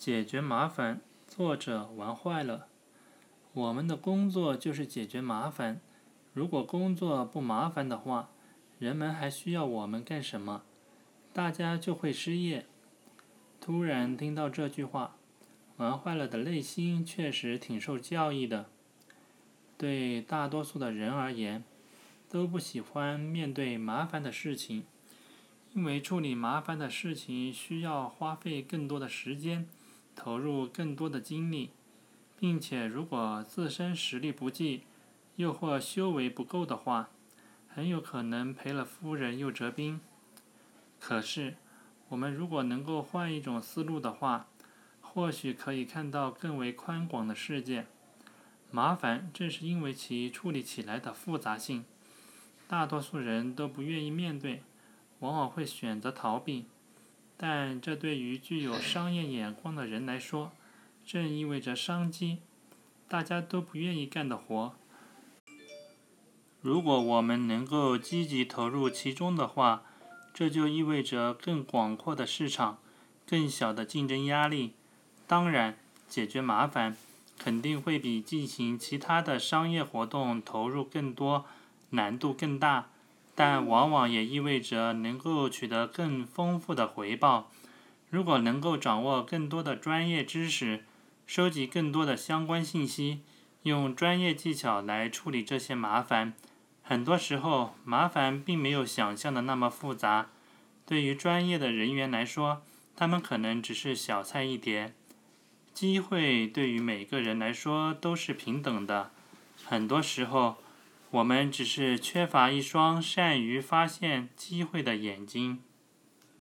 解决麻烦，作者玩坏了。我们的工作就是解决麻烦。如果工作不麻烦的话，人们还需要我们干什么？大家就会失业。突然听到这句话，玩坏了的内心确实挺受教育的。对大多数的人而言，都不喜欢面对麻烦的事情，因为处理麻烦的事情需要花费更多的时间。投入更多的精力，并且如果自身实力不济，又或修为不够的话，很有可能赔了夫人又折兵。可是，我们如果能够换一种思路的话，或许可以看到更为宽广的世界。麻烦正是因为其处理起来的复杂性，大多数人都不愿意面对，往往会选择逃避。但这对于具有商业眼光的人来说，正意味着商机。大家都不愿意干的活，如果我们能够积极投入其中的话，这就意味着更广阔的市场，更小的竞争压力。当然，解决麻烦肯定会比进行其他的商业活动投入更多，难度更大。但往往也意味着能够取得更丰富的回报。如果能够掌握更多的专业知识，收集更多的相关信息，用专业技巧来处理这些麻烦，很多时候麻烦并没有想象的那么复杂。对于专业的人员来说，他们可能只是小菜一碟。机会对于每个人来说都是平等的。很多时候。我们只是缺乏一双善于发现机会的眼睛。